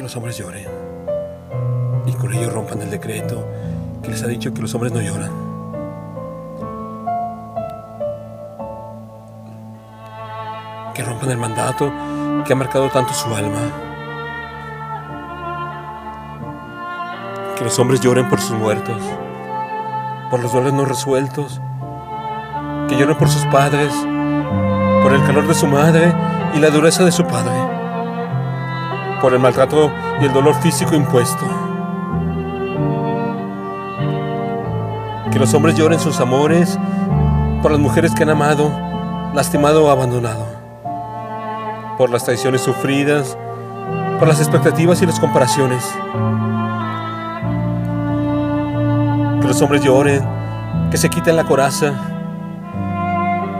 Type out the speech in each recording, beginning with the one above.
que los hombres lloren y con ello rompan el decreto que les ha dicho que los hombres no lloran. Que rompan el mandato que ha marcado tanto su alma. Que los hombres lloren por sus muertos, por los duelos no resueltos, que lloren por sus padres, por el calor de su madre y la dureza de su padre, por el maltrato y el dolor físico impuesto. Que los hombres lloren sus amores por las mujeres que han amado, lastimado o abandonado, por las traiciones sufridas, por las expectativas y las comparaciones. Que los hombres lloren, que se quiten la coraza,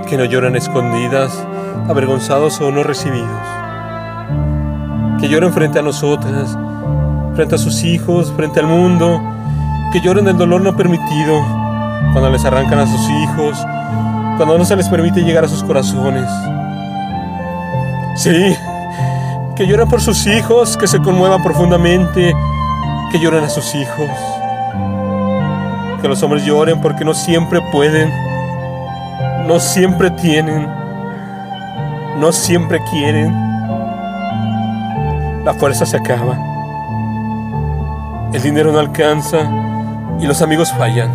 que no lloren escondidas, avergonzados o no recibidos. Lloren frente a nosotras, frente a sus hijos, frente al mundo, que lloren el dolor no permitido cuando les arrancan a sus hijos, cuando no se les permite llegar a sus corazones. Sí, que lloren por sus hijos, que se conmuevan profundamente, que lloren a sus hijos. Que los hombres lloren porque no siempre pueden, no siempre tienen, no siempre quieren. La fuerza se acaba. El dinero no alcanza y los amigos fallan.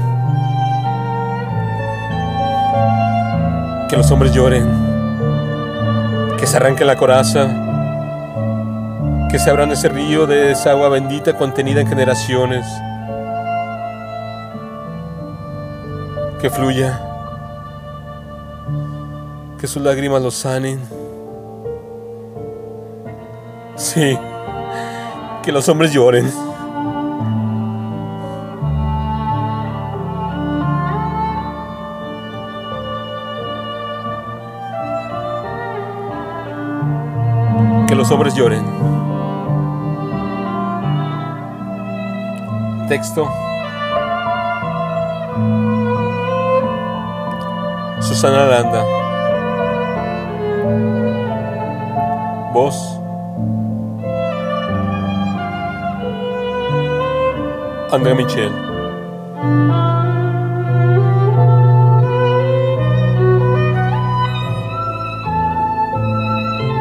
Que los hombres lloren, que se arranque la coraza, que se abran ese río de esa agua bendita contenida en generaciones, que fluya, que sus lágrimas los sanen. Sí, que los hombres lloren. Que los hombres lloren. Texto. Susana Landa. Voz. André Michel.